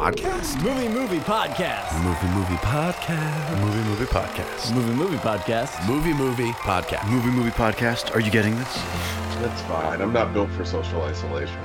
podcast? Movie Movie Podcast. Movie movie podcast. Movie movie podcast. Movie Movie Podcast. Movie movie podcast. Movie Movie Podcast. Are you getting this? That's fine. I'm not built for social isolation.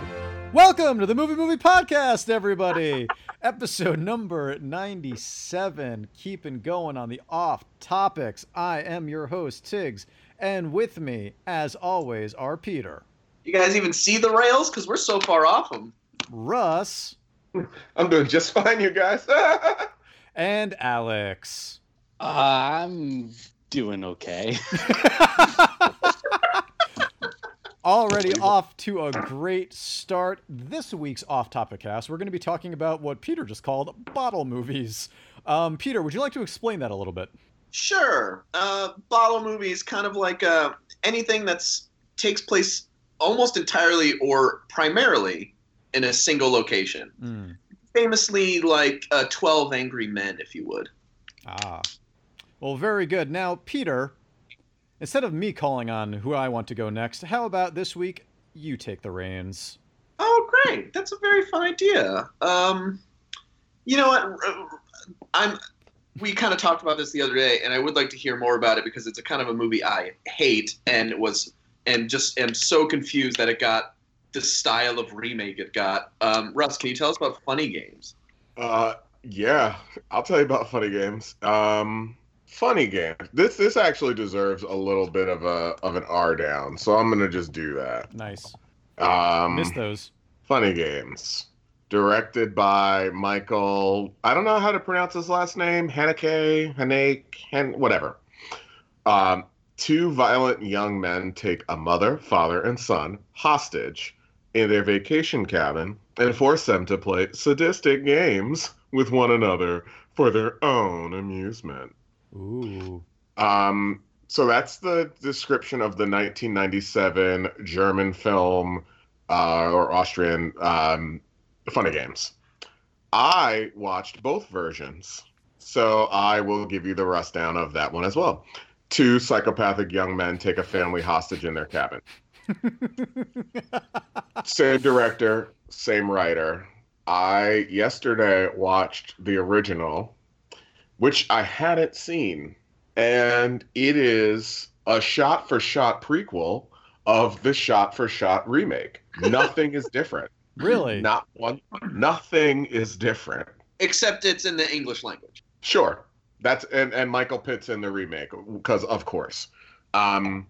Welcome to the Movie Movie Podcast, everybody. Episode number 97. Keeping going on the off topics. I am your host, Tiggs. And with me, as always, are Peter, You guys even see the rails? Because we're so far off them. Russ, I'm doing just fine, you guys. and Alex. I'm doing okay. Already off to a great start. This week's off topic cast, we're going to be talking about what Peter just called bottle movies. Um, Peter, would you like to explain that a little bit? Sure. Uh, bottle movies, kind of like uh, anything that's takes place almost entirely or primarily in a single location. Hmm. Famously, like uh, Twelve Angry Men, if you would. Ah. Well, very good. Now, Peter, instead of me calling on who I want to go next, how about this week you take the reins? Oh, great! That's a very fun idea. Um, you know what? I'm. We kind of talked about this the other day, and I would like to hear more about it because it's a kind of a movie I hate, and was, and just am so confused that it got the style of remake it got. Um, Russ, can you tell us about Funny Games? uh, yeah, I'll tell you about funny games. Um, funny game. This this actually deserves a little bit of a of an R down, so I'm gonna just do that. Nice. Um, Missed those. funny games. Directed by Michael. I don't know how to pronounce his last name. Haneke, Haneke, Han, whatever. Um, two violent young men take a mother, father, and son hostage in their vacation cabin and force them to play sadistic games with one another for their own amusement. Ooh. Um, so that's the description of the 1997 German film uh, or Austrian um, Funny Games. I watched both versions, so I will give you the rust down of that one as well. Two psychopathic young men take a family hostage in their cabin. Same director, same writer. I yesterday watched the original, which I hadn't seen, and it is a shot for shot prequel of the shot for shot remake. Nothing is different. Really? Not one. Nothing is different. Except it's in the English language. Sure. That's and, and Michael Pitt's in the remake because of course. Um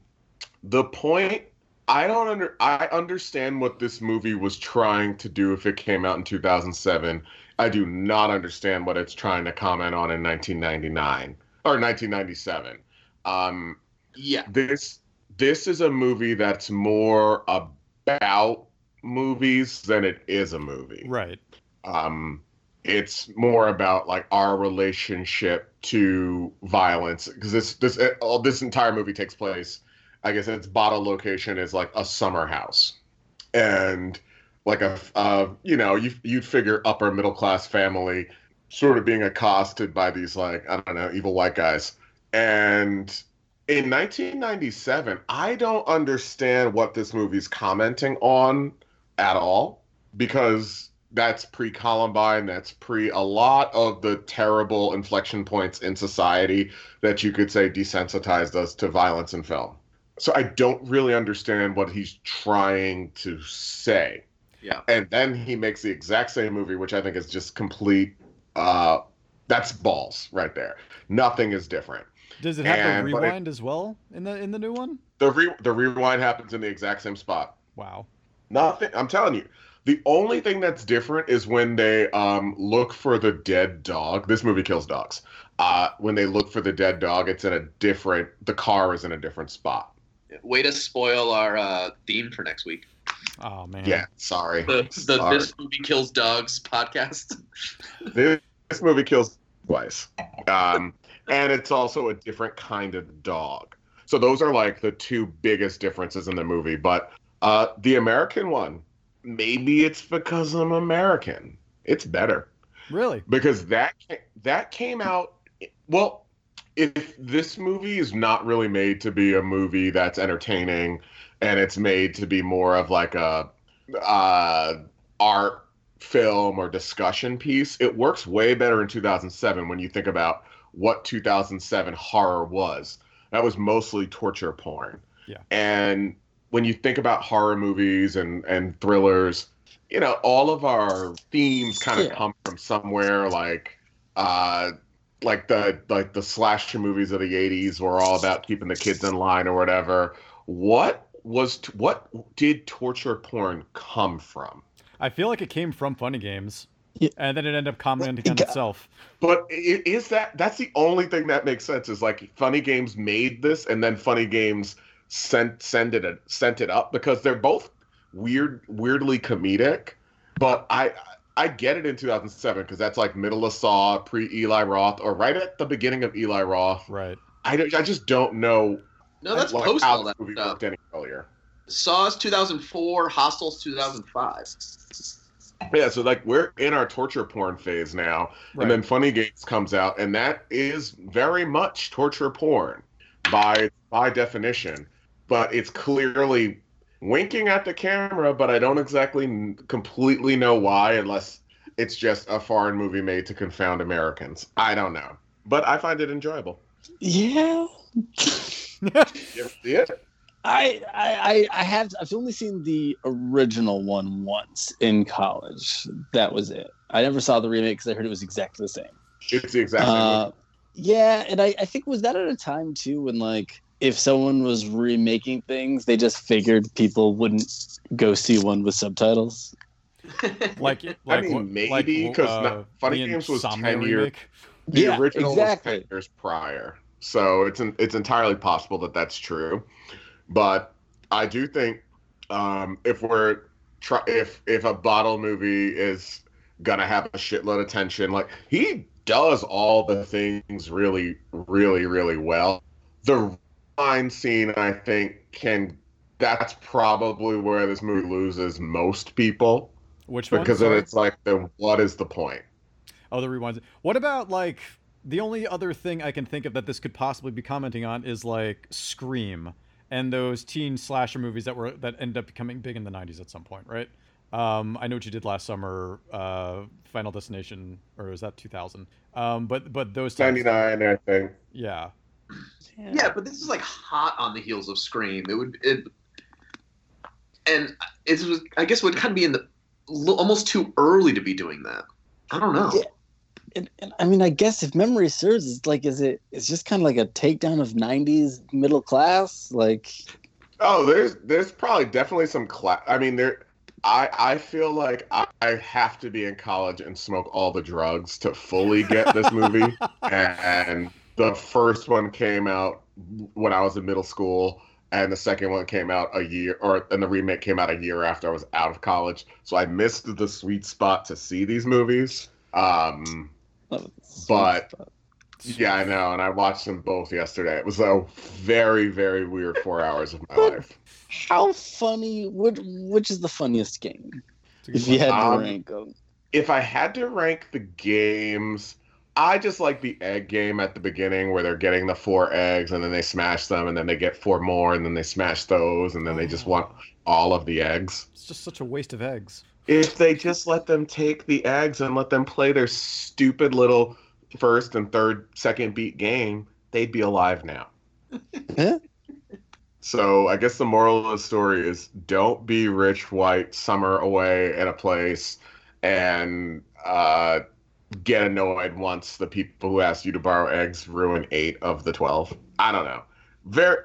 the point I don't under I understand what this movie was trying to do if it came out in 2007. I do not understand what it's trying to comment on in 1999 or 1997. Um Yeah. this this is a movie that's more about movies than it is a movie Right. um it's more about like our relationship to violence because this this all this entire movie takes place i guess its bottle location is like a summer house and like a uh, you know you you'd figure upper middle class family sort of being accosted by these like i don't know evil white guys and in 1997 i don't understand what this movie's commenting on at all because that's pre Columbine. That's pre a lot of the terrible inflection points in society that you could say desensitized us to violence in film. So I don't really understand what he's trying to say. Yeah. And then he makes the exact same movie, which I think is just complete. Uh, that's balls right there. Nothing is different. Does it have And- the but it- rewind as well in the in the new one? The re- the rewind happens in the exact same spot. Wow. Nothing. I'm telling you. The only thing that's different is when they um, look for the dead dog. This movie kills dogs. Uh, when they look for the dead dog, it's in a different. The car is in a different spot. Way to spoil our uh, theme for next week. Oh man. Yeah, sorry. The, the Sorry. This Movie Kills Dogs podcast. this, this movie kills twice, um, and it's also a different kind of dog. So those are like the two biggest differences in the movie. But uh, the American one, maybe it's because I'm American. It's better. Really? because that that came out well if this movie is not really made to be a movie that's entertaining and it's made to be more of like a uh art film or discussion piece. It works way better in 2007 when you think about what 2007 horror was. That was mostly torture porn. Yeah. And when you think about horror movies and and thrillers, you know, all of our themes kind of Yeah. come from somewhere like uh like the like the slasher movies of the 80s were all about keeping the kids in line or whatever. What was t- what did torture porn come from? I feel like it came from Funny Games, Yeah. and then it ended up commenting on itself. But is that that's the only thing that makes sense is like Funny Games made this and then Funny Games sent send it sent it up because they're both weird weirdly comedic. But I I get it in 2007 because that's like middle of Saw, pre Eli Roth, or right at the beginning of Eli Roth. Right. I I just don't know No, that's like, post how all that movie stuff. worked any earlier. Saw's 2004, Hostels 2005. Yeah, so like we're in our torture porn phase now, Right. and then Funny Games comes out, and that is very much torture porn by by definition. But it's clearly winking at the camera, but I don't exactly completely know why, unless it's just a foreign movie made to confound Americans. I don't know, but I find it enjoyable. Yeah. You ever see it? I, I I I have I've only seen the original one once in college. That was it. I never saw the remake because I heard it was exactly the same. It's the exact same. Uh, yeah, and I, I think was that at a time too when like if someone was remaking things, they just figured people wouldn't go see one with subtitles. like, like mean, what- maybe, like, 'cause uh, Funny Games was Insomnia 10 years. The yeah, original exactly. was 10 years prior. So it's an, it's entirely possible that that's true. But I do think um, if we're try if if a bottle movie is gonna have a shitload of tension, like he does all the things really, really, really well. The line scene, I think, can that's probably where this movie loses most people Which one? because then it's like, then what is the point? Oh, the rewinds. What about like the only other thing I can think of that this could possibly be commenting on is like Scream and those teen slasher movies that were that ended up becoming big in the '90s at some point, right? Um, I know what you did last summer, uh, Final Destination, or was that 2000? Um, but but those types, 99, I think. yeah, Yeah, but this is like hot on the heels of Scream. It would it, and it was I guess would kind of be in the almost too early to be doing that. I don't know. Yeah. And, and I mean, I guess if memory serves, it's like, is it? It's just kind of like a takedown of '90s middle class. Like, Oh, there's there's probably definitely some class. I mean, there. I I feel like I, I have to be in college and smoke all the drugs to fully get this movie. and the first one came out when I was in middle school, and the second one came out a year, or and the remake came out a year after I was out of college. So I missed the sweet spot to see these movies. Um, But- yeah, I know, and I watched them both yesterday. It was a very very weird four hours of my life. how funny? Which which is the funniest game? It's a good If you had to Um, rank them, if I had to rank the games, I just like the egg game at the beginning where they're getting the four eggs and then they smash them and then they get four more and then they smash those and then they just want all of the eggs. It's just such a waste of eggs. If they just let them take the eggs and let them play their stupid little first and third second beat game, they'd be alive now. Yeah. So I guess the moral of the story is don't be rich, white, summer away at a place and uh, get annoyed once the people who asked you to borrow eggs ruin eight of the 12. I don't know. Very,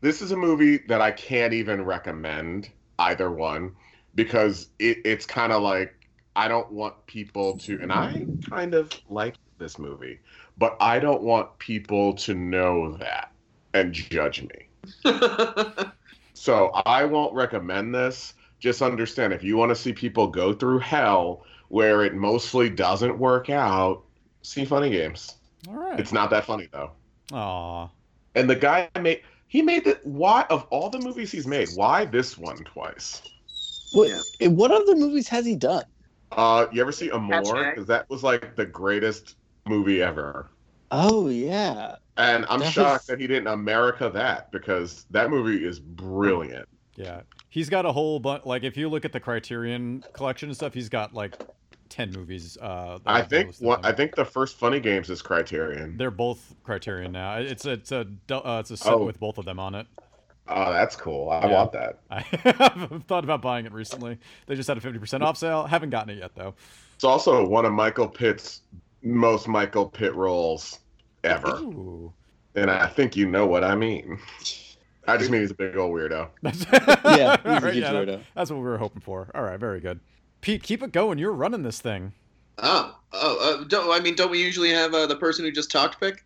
this is a movie that I can't even recommend either one because it, it's kind of like I don't want people to, and I kind of like this movie, but I don't want people to know that and judge me. So I won't recommend this. Just understand if you want to see people go through hell where it mostly doesn't work out, see funny games. All right. It's not that funny though. Aw. And the guy made he made the why of all the movies he's made, why this one twice? what, what other movies has he done? Uh you ever see Amour? Because that was like the greatest movie ever. Oh yeah, And I'm That shocked was- that he didn't America that because that movie is brilliant. Yeah. He's got a whole bunch. Like if you look at the Criterion collection and stuff, he's got like ten movies. Uh, I think most what. I think the first Funny Games is Criterion. they're both Criterion now. It's a, it's a uh, it's a set Oh. with both of them on it. Oh, that's cool. I Yeah. want that. I've thought about buying it recently. They just had a fifty percent off sale. Haven't gotten it yet though. It's also one of Michael Pitt's most Michael Pitt roles ever, Ooh. and I think you know what I mean. I just mean he's a big old weirdo. Yeah, he's a Alright, huge that- weirdo. that's what we were hoping for. All right, very good. Pete, keep it going. You're running this thing. Oh, oh, uh, don't, I mean, don't we usually have uh, the person who just talked pick?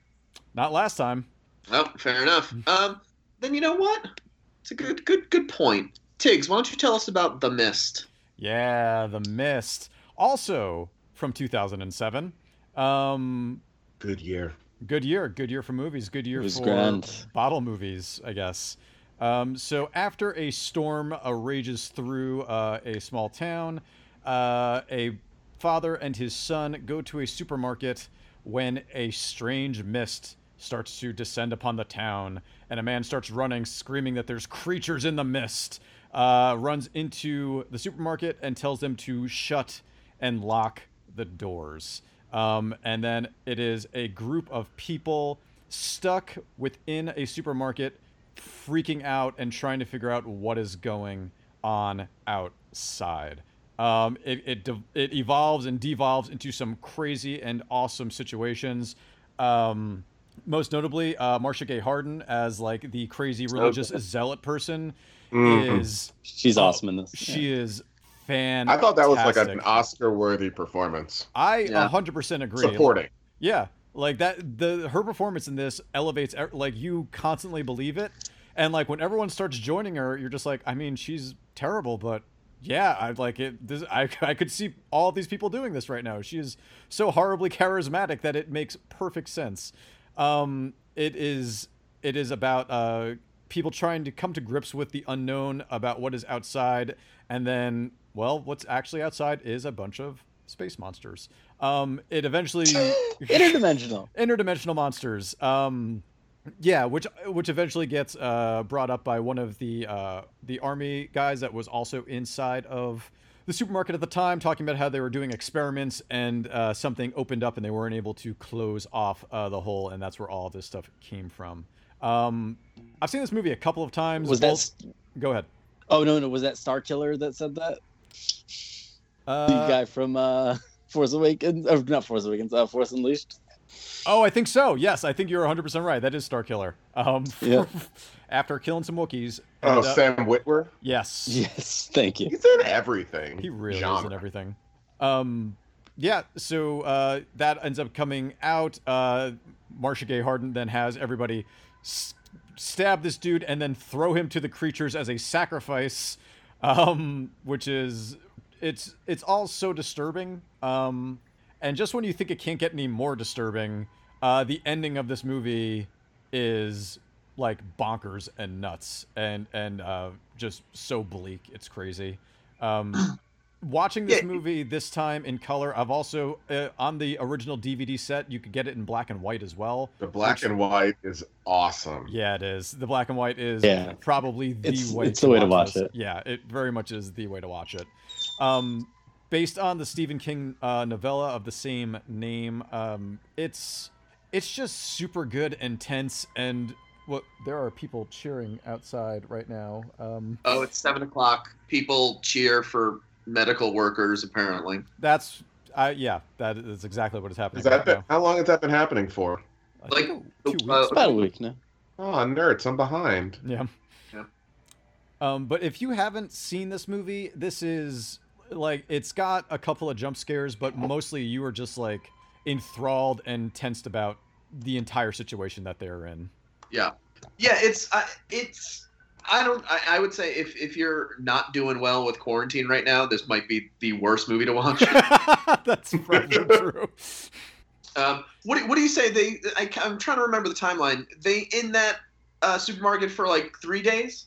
Not last time. Oh, fair enough. Um, then you know what? It's a good, good, good point. Tiggs, why don't you tell us about the Mist? Yeah, The Mist. Also from 2007. Um, Good year. good year. Good year for movies. Good year for grand. bottle movies, I guess. Um, so after a storm uh, rages through uh, a small town, uh, a father and his son go to a supermarket when a strange mist starts to descend upon the town, and a man starts running, screaming that there's creatures in the mist. Uh, runs into the supermarket and tells them to shut and lock the doors. Um, and then it is a group of people stuck within a supermarket, freaking out and trying to figure out what is going on outside. Um, it, it, de- it evolves and devolves into some crazy and awesome situations. Um, most notably, uh, Marcia Gay Harden as like the crazy religious zealot person Mhm. is She's Oh, awesome in this. she is fan. I thought that was like an Oscar-worthy performance. I Yeah. 100% agree. Supporting. Yeah, like that. The her performance in this elevates. Like you constantly believe it, and like when everyone starts joining her, you're just like, I mean, she's terrible, but yeah, I like it. This, I I could see all these people doing this right now. She is so horribly charismatic that it makes perfect sense. Um, it is it is about uh people trying to come to grips with the unknown about what is outside, and then well, what's actually outside is a bunch of space monsters. Um, it eventually Interdimensional. interdimensional monsters. Um, yeah, which which eventually gets uh, brought up by one of the uh, the army guys that was also inside of the supermarket at the time, talking about how they were doing experiments and uh, something opened up and they weren't able to close off uh, the hole, and that's where all this stuff came from. Um, I've seen this movie a couple of times. Was that? both- Go ahead. Oh no, no. Was that Starkiller that said that? Uh, the guy from uh, Force Awakens, or not Force Awakens, uh, Force Unleashed. Oh, I think so. Yes, I think you're 100% right. That is Starkiller. Um, Yeah. after killing some Wookiees. Oh, and, uh, Sam Witwer. Yes. Yes, thank you. He's in everything. He really is in everything. Um, yeah, so uh, that ends up coming out. Uh, Marcia Gay Harden then has everybody s- stab this dude and then throw him to the creatures as a sacrifice, um, which is it's it's all so disturbing. Um, and just when you think it can't get any more disturbing, uh, the ending of this movie is like bonkers and nuts and and uh, just so bleak. It's crazy. Um, watching this Yeah. movie this time in color, I've also uh, on the original DVD set. You could get it in black and white as well. The black Which- and white is awesome. Yeah, it is. The black and white is Yeah. probably the It's- way. it's the way to watch this. it. Yeah, it very much is the way to watch it. Um, based on the Stephen King uh, novella of the same name, um, it's it's just super good and tense. And what there are people cheering outside right now. Um, Oh, it's seven o'clock. People cheer for medical workers. Apparently, that's I yeah, that is exactly what is happening. Is that right been, now. how long has that been happening for? I like, two uh, weeks. About a week now. Oh, nerds, I'm behind. Yeah. Yeah. Um, but if you haven't seen this movie, this is like it's got a couple of jump scares, but mostly you are just like enthralled and tensed about the entire situation that they're in. yeah, yeah. It's uh, it's. I don't. I, I would say if if you're not doing well with quarantine right now, this might be the worst movie to watch. That's probably true. Um, what do, what do you say? They I, am trying to remember the timeline. They in that uh, supermarket for like three days,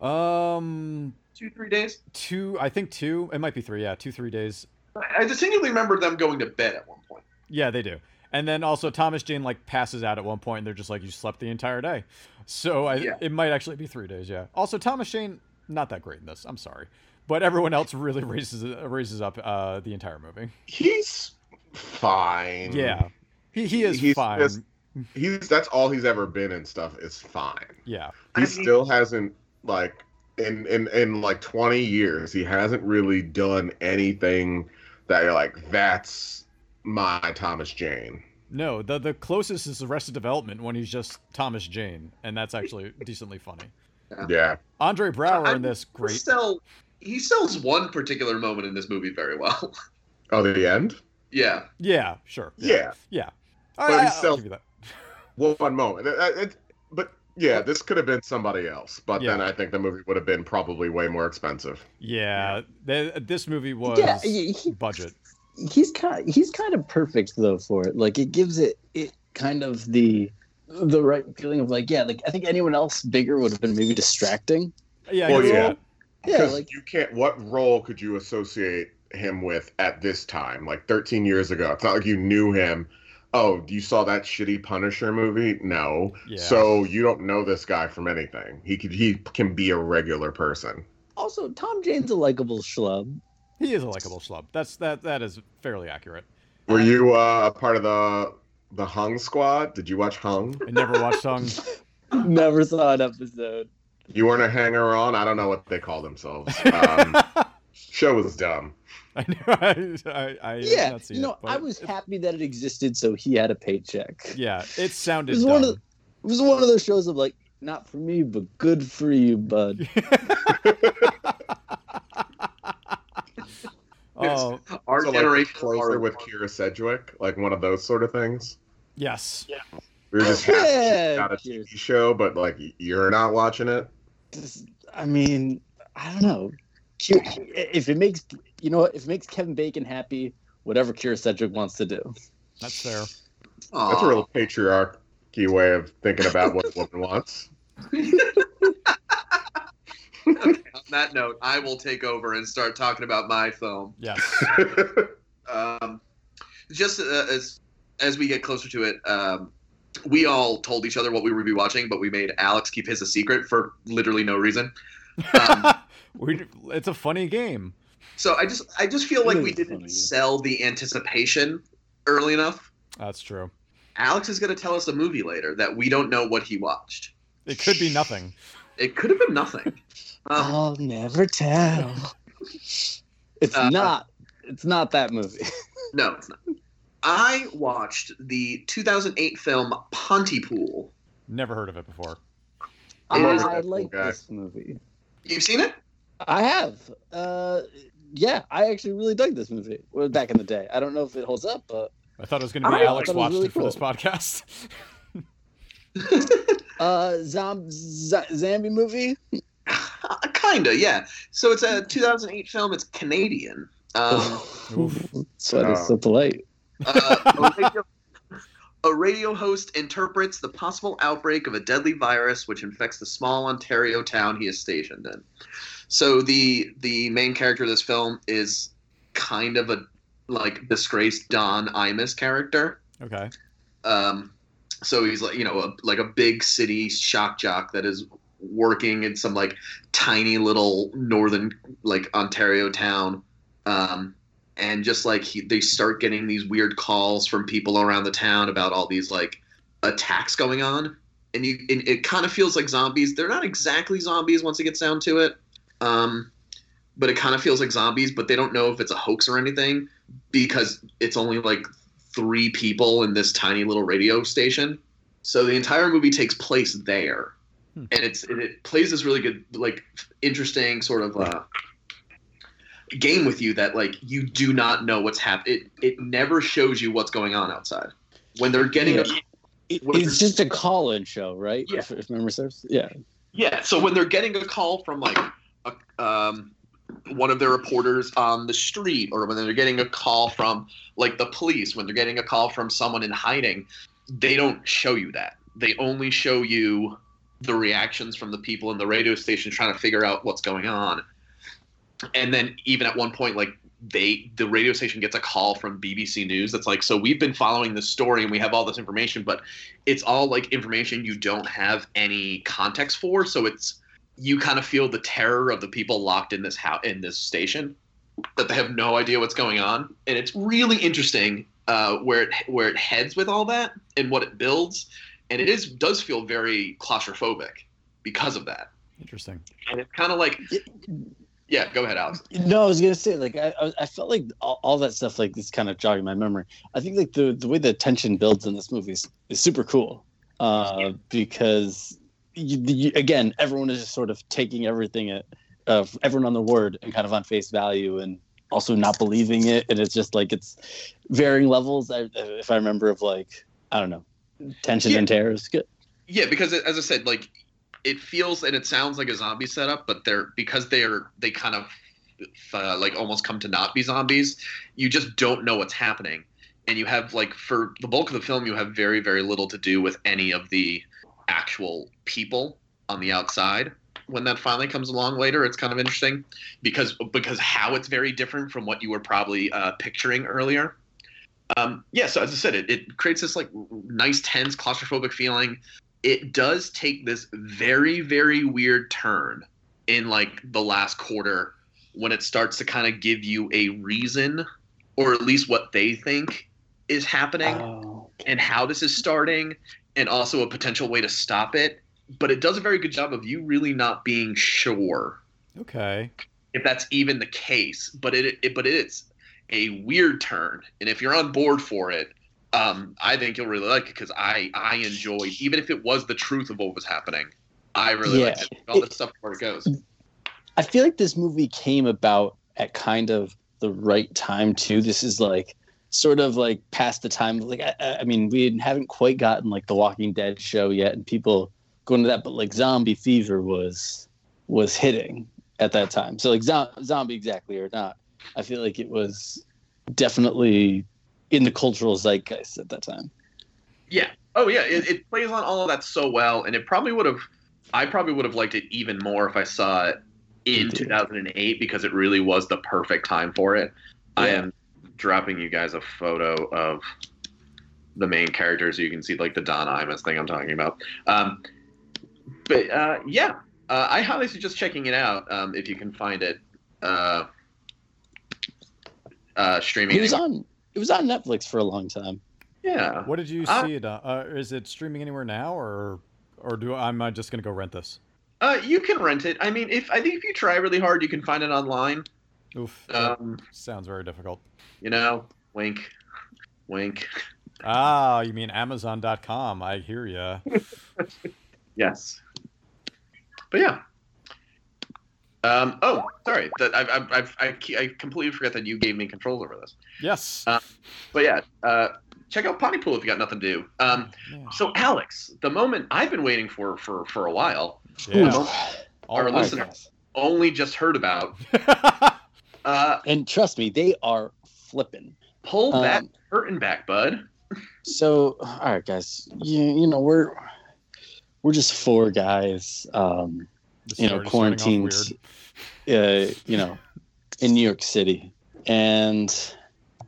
Um, two three days. two. I think two. It might be three. Yeah, two, three days. I I distinctly remember them going to bed at one point. Yeah, they do. And then also Thomas Jane like passes out at one point, and they're just like, "You slept the entire day." So I, Yeah. it might actually be three days. Yeah. Also, Thomas Jane not that great in this. I'm sorry, but everyone else really raises raises up uh, the entire movie. He's fine. Yeah, he he is He's fine. just- He's that's all he's ever been and stuff is fine. yeah, He I mean- still hasn't like in in in like 20 years he hasn't really done anything that you're like that's my Thomas Jane. no, the the closest is Arrested Development when he's just Thomas Jane, and that's actually decently funny. Yeah. Andre Braugher in this great. Still, he sells one particular moment in this movie very well. Oh, the end? yeah. Yeah, sure. Yeah. yeah. But I, he I'll sells- give you that. One moment. It- it- but yeah, this could have been somebody else. But then I think the movie would have been probably way more expensive. Yeah, th- this movie was Yeah, he- he- budget. he's kind he's kind of perfect though for it. Like it gives it it kind of the the right feeling of like yeah, like I think anyone else bigger would have been maybe distracting. Yeah, I Well, yeah. Yeah, like you can't. What role could you associate him with at this time? Like 13 years ago. It's not like you knew him. Oh, you saw that shitty Punisher movie? No. Yeah. So you don't know this guy from anything. He could. He can be a regular person. also Tom Jane's a likable schlub. He is a likable schlub. That's that. That is fairly accurate. Were you uh, a part of the the Hung Squad? Did you watch Hung? I never watched Hung. Never saw an episode. You weren't a hanger on. I don't know what they call themselves. Um, show was dumb. I know. I, I, I Yeah, not you know, it, I was it- happy that it existed, so he had a paycheck. Yeah, it It sounded was dumb. one of the, it was one of those shows of like, not for me, but good for you, bud. oh Our So, like, generation closer are- with Kyra Sedgwick, like one of those sort of things. yes. Yeah. We were just happy Yeah, got a TV show, but like you're not watching it. I mean, I don't know. Ki- If it makes you know, if it makes Kevin Bacon happy, whatever Kyra Sedgwick wants to do. That's fair. Aw. That's a real patriarchy way of thinking about what a woman wants. Okay, on that note, I will take over and start talking about my film. Yes. Um, just uh, as as we get closer to it, um, we all told each other what we would be watching, but we made Alex keep his a secret for literally no reason. Um, we, it's a funny game. so I just I just feel like we didn't sell the anticipation early enough. That's true. Alex is going to tell us a movie later that we don't know what he watched. It could be nothing. It could have been nothing. Um, I'll never tell. It's Uh, not. It's not that movie. no, it's not. I watched the 2008 film Pontypool. Never heard of it before. It is- I like guy. this movie. You've seen it? I have. Uh, yeah, I actually really dug this movie. Well, back in the day. I don't know if it holds up, but I thought it was going to be I Alex thought it watched really it for this podcast. uh, zom- z- zombie movie. Kinda, yeah. So it's a 2008 film. It's Canadian. Um, Oof. so that is Oh. so polite. uh, a, radio, a radio host interprets the possible outbreak of a deadly virus which infects the small Ontario town he is stationed in. So the the main character of this film is kind of a like disgraced Don Imus character. Okay. Um, so he's like you know a, like a big city shock jock that is working in some like tiny little northern like Ontario town. Um, and just like he, they start getting these weird calls from people around the town about all these like attacks going on, and you and it kind of feels like zombies. They're not exactly zombies once it gets down to it, um, but it kind of feels like zombies. But they don't know if it's a hoax or anything because it's only like three people in this tiny little radio station. So the entire movie takes place there, Hmm. and it's it, it plays this really good, like interesting sort of uh, game with you that like you do not know what's happening. It it never shows you what's going on outside when they're getting. Yeah. A, It- it's just a call-in show, right? Yeah. If, if memory serves. Yeah. Yeah, so when they're getting a call from like a, um, one of their reporters on the street, or when they're getting a call from like the police, when they're getting a call from someone in hiding, they don't show you that. They only show you the reactions from the people in the radio station trying to figure out what's going on. And then even at one point, like they the radio station gets a call from BBC News that's like, so we've been following this story and we have all this information, but it's all like information you don't have any context for. So it's you kind of feel the terror of the people locked in this house in this station that they have no idea what's going on, and it's really interesting uh, where it where it heads with all that and what it builds, and it is does feel very claustrophobic because of that, Interesting. and it's kind of like, yeah, go ahead, Alex. No, I was gonna say like I I- I felt like all, all that stuff like this kind of jogging my memory. I think like the the way the tension builds in this movie is, is super cool, uh, because you, you, again everyone is just sort of taking everything at uh, everyone on the word and kind of on face value and also not believing it, and it's just like it's varying levels. I, if I remember of like I don't know tension Yeah. and terror is good. Yeah, because as I said, like it feels and it sounds like a zombie setup, but they're because they're they kind of uh, like almost come to not be zombies. You just don't know what's happening, and you have like for the bulk of the film, you have very very little to do with any of the actual people on the outside. When that finally comes along later, it's kind of interesting because because how it's very different from what you were probably uh, picturing earlier. Um, yeah, so as I said, it, it creates this like nice tense claustrophobic feeling it does take this very very weird turn in like the last quarter when it starts to kind of give you a reason or at least what they think is happening Oh, and how this is starting and also a potential way to stop it but it does a very good job of you really not being sure Okay. if that's even the case but it, it but it's a weird turn and if you're on board for it um, I think you'll really like it because I I enjoyed even if it was the truth of what was happening. I really Yeah. liked it. All this stuff where it goes. I feel like this movie came about at kind of the right time too. This is like sort of like past the time. Like I, I mean, we haven't quite gotten like the Walking Dead show yet, and people going to that. But like Zombie Fever was was hitting at that time. So like zo- Zombie exactly or not, I feel like it was definitely in the cultural zeitgeist at that time. Yeah. Oh yeah. It, it plays on all of that so well, and it probably would have. I probably would have liked it even more if I saw it in 2008 because it really was the perfect time for it. I Yeah. am dropping you guys a photo of the main character so you can see like the Don Imus thing I'm talking about. Um, but uh, yeah, uh, I highly suggest checking it out um, if you can find it. Uh, uh, streaming. It was anywhere. on. It was on Netflix for a long time. Yeah. What did you Uh, see it on? Uh, is it streaming anywhere now, or or do am I just gonna go rent this? Uh, you can rent it. I mean, if I think if you try really hard, you can find it online. Oof. Um, sounds very difficult. you know, wink, wink. Ah, you mean Amazon.com? I hear ya. Yes. But yeah. Um, oh, sorry. That I, I, I, I, I completely forgot that you gave me controls over this. Yes. Uh, But yeah, uh, check out Pontypool if you got nothing to do. Um, Man. so Alex, the moment I've been waiting for for for a while, Yeah. our All listener- only just heard about. Uh, And trust me, they are flipping. pull that Um, curtain back, bud. So, all right, guys, you, you know we're we're just four guys, um, you know, already quarantined, uh, you know, in New York City, and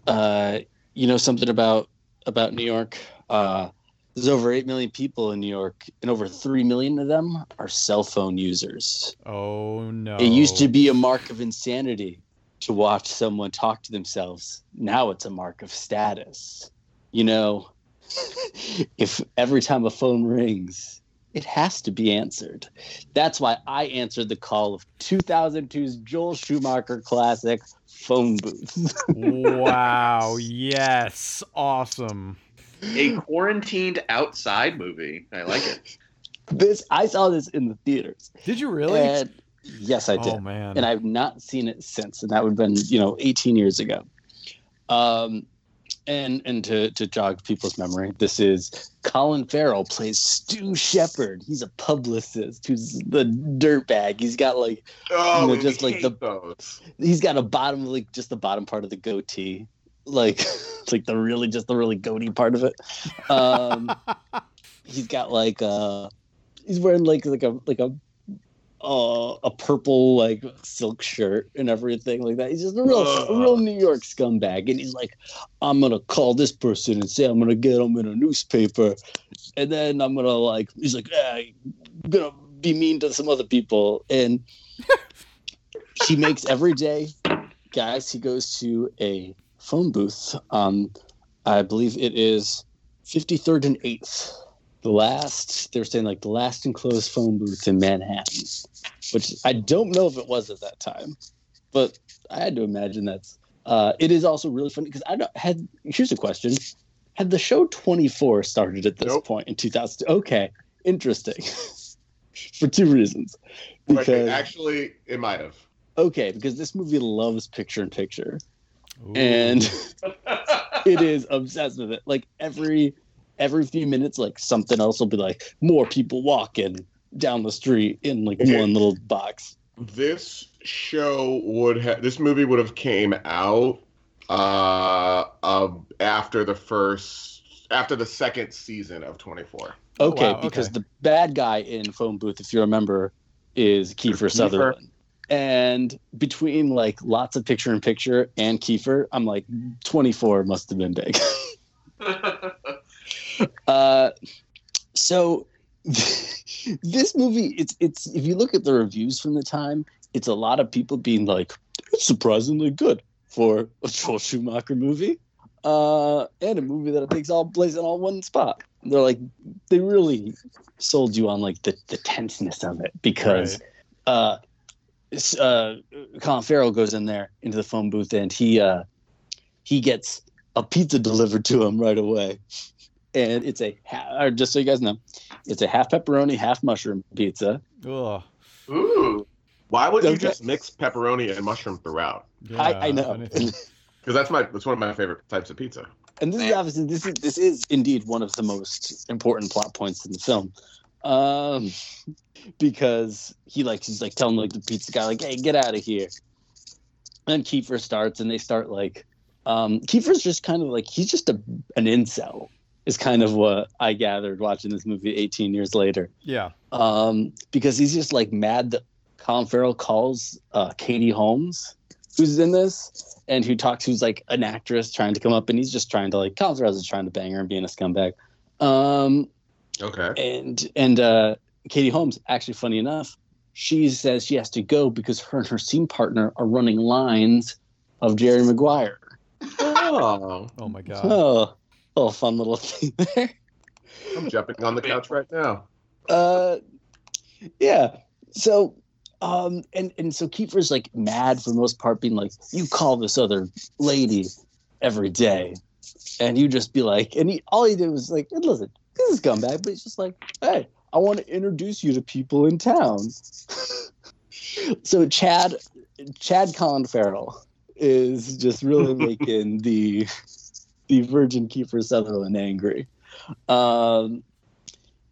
uh, you know something about about New York. Uh, there's over eight million people in New York, and over three million of them are cell phone users. Oh no. It used to be a mark of insanity to watch someone talk to themselves. Now it's a mark of status. You know, if every time a phone rings, it has to be answered. That's why I answered the call of 2002's Joel Schumacher classic Phone Booth. wow. Yes. Awesome. A quarantined outside movie. I like it. this I saw this in the theaters. Did you really? And yes, I did. Oh man. and I've not seen it since, and that would have been you know 18 years ago. Um, and and to to jog people's memory, this is Colin Farrell plays Stu Shepard. He's a publicist who's the dirtbag. He's got like Oh, You know, just like the- those. he's got a bottom like just the bottom part of the goatee, like like the really just the really goatee part of it. Um, he's got like uh he's wearing like like a like a uh, a purple like silk shirt and everything like that. He's just a real a real New York scumbag, and he's like, I'm gonna call this person and say I'm gonna get him in a newspaper, and then I'm gonna like he's like, I'm gonna be mean to some other people. And he makes every day, guys, he goes to a phone booth. Um, I believe it is 53rd and 8th. The last, they were saying like the last enclosed phone booth in Manhattan, which I don't know if it was at that time, but I had to imagine that's. Uh, it is also really funny because I don't had. Here's a question: Had the show 24 started at this Nope. point in 2000? Okay, interesting. For two reasons. Right, Because actually, it might have. okay, because this movie loves picture in picture, Ooh. and it is obsessed with it. Like every every few minutes, like something else will be like more people walking down the street in like Okay. one little box. This show would have. This movie would have came out uh, uh after the first, after the second season of 24. Oh, Okay, wow, because okay. the bad guy in Phone Booth, if you remember, is Kiefer Kiefer. Sutherland. And between like lots of picture in picture and Kiefer, I'm like 24 must have been big. uh, so this movie, it's it's if you look at the reviews from the time, it's a lot of people being like, it's surprisingly good for a Joel Schumacher movie, uh, and a movie that takes all place in all one spot. They're like, they really sold you on like the, the tenseness of it because Right. uh, uh, Colin Farrell goes in there into the phone booth and he uh, he gets a pizza delivered to him right away, and it's a ha- or just so you guys know, it's a half pepperoni, half mushroom pizza. Ugh. Ooh. Why would you Okay. just mix pepperoni and mushroom throughout? I, I know. Because that's my that's one of my favorite types of pizza. and this is obviously this is this is indeed one of the most important plot points in the film um because he like he's like telling like the pizza guy like hey get out of here and Kiefer starts and they start like um Kiefer's just kind of like he's just a an incel is kind of what I gathered watching this movie 18 years later Yeah. um, because he's just like mad that Colin Farrell calls uh, Katie Holmes, who's in this, and who talks, who's like an actress trying to come up, and he's just trying to like Colin Farrell's just trying to bang her and being a scumbag. Um, Okay. and and uh, Katie Holmes, actually, funny enough, she says she has to go because her and her scene partner are running lines of Jerry Maguire. Oh, Oh my god. Oh, little fun little thing there. I'm jumping on the couch right now. uh yeah so um and and so Kiefer's like mad for the most part being like you call this other lady every day and you just be like and he all he did was like listen this is scumbag but he's just like hey i want to introduce you to people in town so chad chad colin farrell is just really making the the virgin Kiefer Sutherland angry um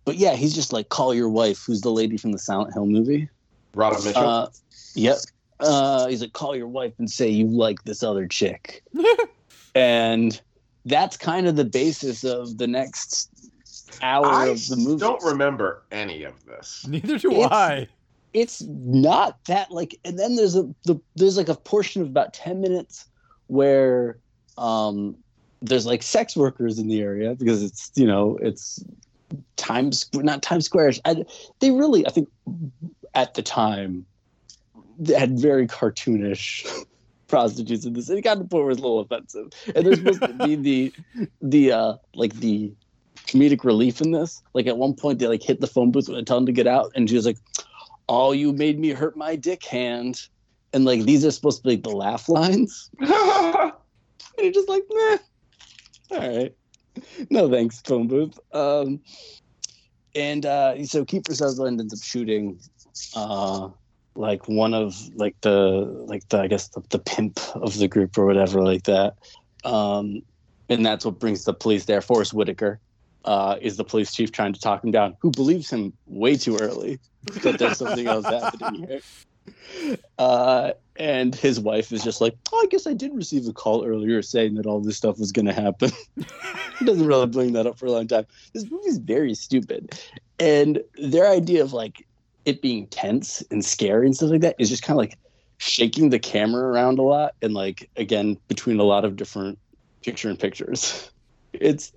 but yeah, he's just like, call your wife, who's the lady from the Silent Hill movie. Robin Mitchell. Uh, yep. Uh, he's like, call your wife and say you like this other chick. and that's kind of the basis of the next hour I of the movie. I don't remember any of this. Neither do It's- I. it's not that like and then there's a the, there's like a portion of about 10 minutes where um there's like sex workers in the area because it's you know it's times not times square I, they really i think at the time they had very cartoonish prostitutes in this it got to the point where it's a little offensive. And there's supposed to be the the uh like the comedic relief in this. Like at one point they like hit the phone booth and tell them to get out and she was like oh you made me hurt my dick hand. And like these are supposed to be like the laugh lines. And you're just like meh all right. No thanks phone booth. Um and uh so Kiefer Sutherland ends up shooting uh like one of like the like the I guess the, the pimp of the group or whatever like that. Um and that's what brings the police there. Forest Whitaker uh is the police chief trying to talk him down who believes him way too early. That there's something else happening here uh and his wife is just like, oh, I guess I did receive a call earlier saying that all this stuff was going to happen. he doesn't really bring that up for a long time. This movie's very stupid. And their idea of like it being tense and scary and stuff like that is just kind of like shaking the camera around a lot. And like, again, between a lot of different picture and pictures. It's,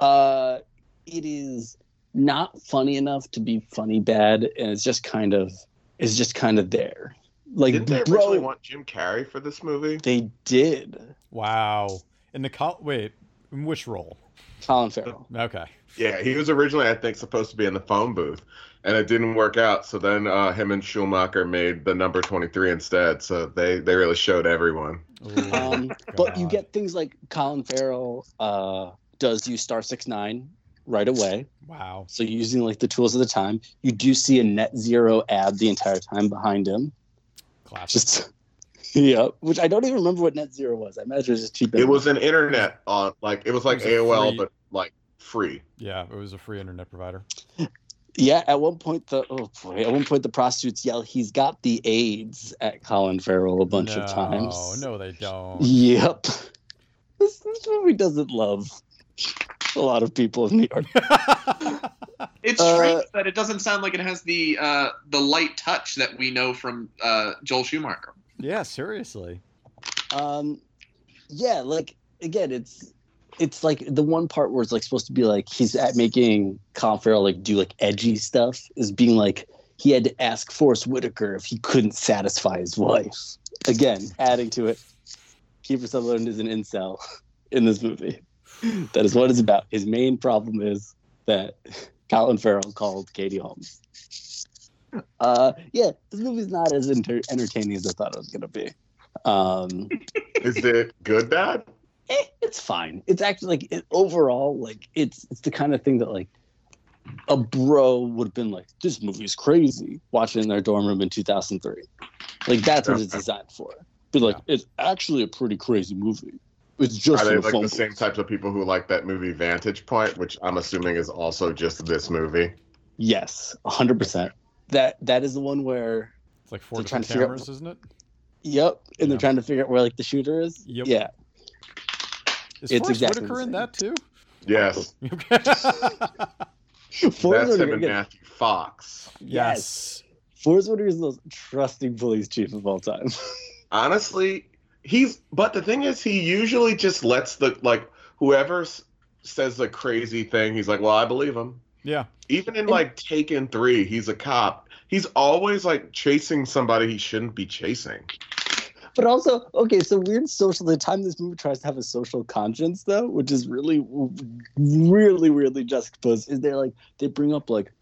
uh, it is not funny enough to be funny bad, and it's just kind of it's just kind of there. Like Didn't they bro, originally want Jim Carrey for this movie? they did. Wow. In the col- wait, in which role? Colin Farrell. Okay. Yeah, he was originally, I think, supposed to be in the phone booth, and it didn't work out. So then uh, him and Schumacher made the number 23 instead. So they, they really showed everyone. Ooh, Um, but you get things like Colin Farrell uh, does you star six nine right away. Wow. So using like the tools of the time, you do see a NetZero ad the entire time behind him. Classic. Just yeah, which I don't even remember what NetZero was. I imagine it was just cheap. It was an internet on, like, it was like It was AOL, free- but like free. yeah, it was a free internet provider. Yeah, at one point the oh boy, at one point the prostitutes yell, "He's got the AIDS" at Colin Farrell a bunch of times. No, no, they don't. Yep. This, this movie doesn't love a lot of people in New York. It's Uh, strange that it doesn't sound like it has the uh, the light touch that we know from uh, Joel Schumacher. yeah, seriously. Um, yeah, like again, it's it's like the one part where it's like supposed to be like he's at making Colin Farrell like do like edgy stuff is being like he had to ask Forest Whitaker if he couldn't satisfy his wife. Again, adding to it, Kiefer Sutherland is an incel in this movie. That is what it's about. His main problem is that Colin Farrell called Katie Holmes. Uh, yeah, this movie's not as enter- entertaining as I thought it was gonna be. Um, Is it good, bad? eh, it's fine. It's actually like it, overall, like it's it's the kind of thing that like a bro would have been like, this movie is crazy. Watching in their dorm room in 2003, like that's what it's designed for. Be like, it's actually a pretty crazy movie. It's just Are they like the same types of people who like that movie Vantage Point, which I'm assuming is also just this movie? Yes, 100. percent That that is the one where It's like four They're different to figure out- cameras, isn't it? yep, and Yeah. they're trying to figure out where like the shooter is. Yep. Yeah, Is It's Forest exactly Whitaker the in that too? Yes, Forest that's him Whitaker- and Matthew Fox. yes. Forest Whitaker is the most trusting police chief of all time. Honestly, he's. But the thing is, he usually just lets the like whoever s- says the crazy thing. He's like, well, I believe him. Yeah. Even in like Taken Three, he's a cop. He's always like chasing somebody he shouldn't be chasing. But also, okay, so weird social. The time this movie tries to have a social conscience, though, which is really, really weirdly juxtaposed, is they're like they bring up like,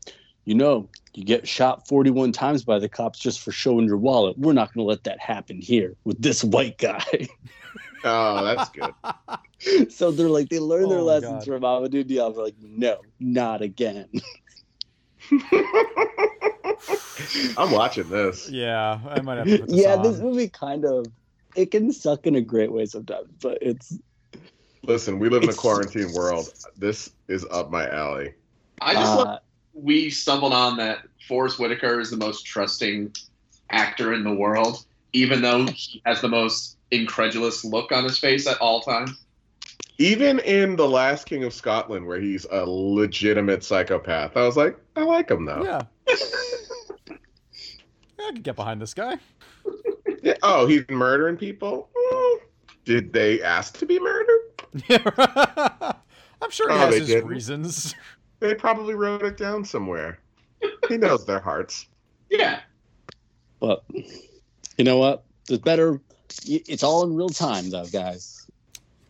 you know, you get shot forty-one times by the cops just for showing your wallet. We're not going to let that happen here with this white guy. Oh, that's good. so they're like they learn their Oh my lessons God. from Amadou Diallo. They're like, no, not again. I'm watching this. Yeah, I might have to put this yeah, on. this movie kind of it can suck in a great way sometimes, but it's Listen, we live in a quarantine world. This is up my alley. I just uh, love we stumbled on that Forest Whitaker is the most trusting actor in the world, even though he has the most incredulous look on his face at all times. Even in The Last King of Scotland, where he's a legitimate psychopath, I was like, I like him though. Yeah. yeah, I could get behind this guy. Yeah, Oh, he's murdering people? Mm, Did they ask to be murdered? Yeah. I'm sure he Oh, has his didn't? reasons. They probably wrote it down somewhere. He knows their hearts. Yeah. But you know what? There's better. It's all in real time, though, guys.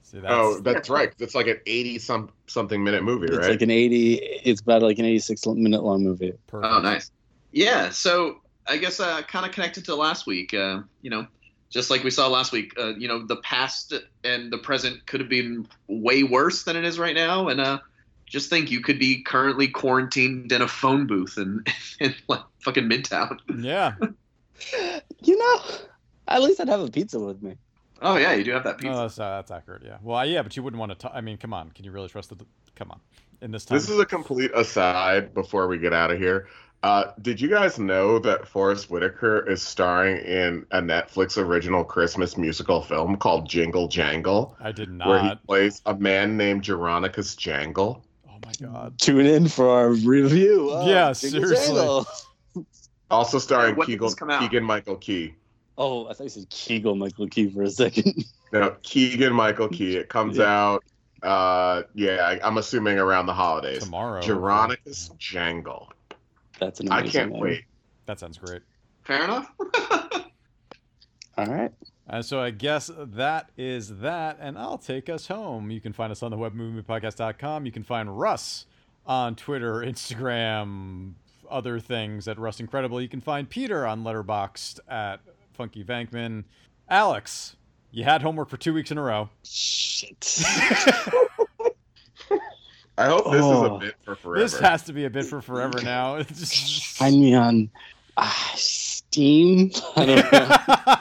See, that's, oh, that's right. It's like an eighty some something minute movie, It's right? It's like an 80. It's about like an 86 minute long movie. perfect. Oh, nice. Yeah. So I guess uh, kind of connected to last week. Uh, you know, just like we saw last week. Uh, you know, the past and the present could have been way worse than it is right now, and uh, just think you could be currently quarantined in a phone booth in in like fucking Midtown. Yeah. You know, at least I'd have a pizza with me. Oh yeah, you do have that pizza. No, that's, uh, that's accurate. Yeah. Well, yeah, but you wouldn't want to. I mean, come on. Can you really trust the? Come on. In this time. This is a complete aside before we get out of here. Uh, did you guys know that Forest Whitaker is starring in a Netflix original Christmas musical film called Jingle Jangle, I did not. where he plays a man named Jeronicus Jangle? Oh my god. Tune in for our review. of Yeah, seriously. Also starring When did Keegan, this come out? Keegan Michael Key. Oh, I thought you said Kegel Michael Key for a second. No, Keegan Michael Key. It comes Yeah. out Uh, yeah, I, I'm assuming around the holidays. Tomorrow. Jeronicus Jangle. That's an I can't name. wait. That sounds great. Fair enough. All right. And so I guess that is that, and I'll take us home. You can find us on the web moviepodcast.com. You can find Russ on Twitter, Instagram, other things at Russ Incredible. You can find Peter on Letterboxd at Funky Vankman. Alex, you had homework for two weeks in a row. Shit. I hope this is a Oh. bit for forever. This has to be a bit for forever now. It's just- Find me on uh, Steam. I don't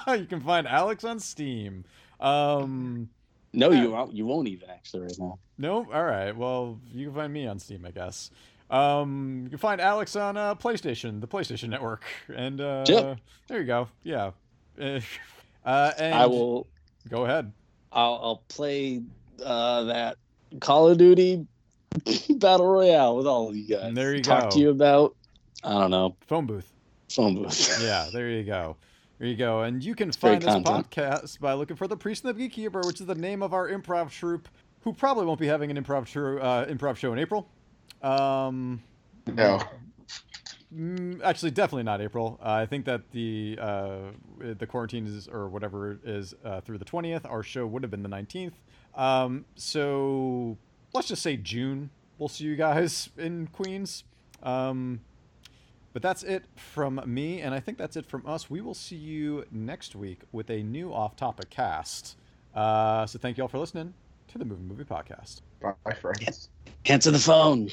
know. you can find Alex on Steam. Um, No, you won't. You won't even actually right now. No, all right. Well, you can find me on Steam, I guess. Um, you can find Alex on uh, PlayStation, the PlayStation Network, and uh, Yep. there you go. Yeah. Uh, and I will. go ahead. I'll, I'll play uh, that Call of Duty Battle Royale with all of you guys. There you Talk go. Talk to you about. I don't know. Phone booth. Phone booth. Yeah, there you go. There you go. And you can great find this content. podcast by looking for the Priest and the Beekeeper, which is the name of our improv troupe, who probably won't be having an improv tru- uh, improv show in April. Um, no. Mm, actually, definitely not April. Uh, I think that the uh, the quarantine is or whatever is uh, through the twentieth. Our show would have been the nineteenth. Um, so let's just say June. We'll see you guys in Queens. Um, but that's it from me, and I think that's it from us. We will see you next week with a new off-topic cast. Uh, so thank you all for listening to the Movie Movie Podcast. Bye, friends. Answer the phone.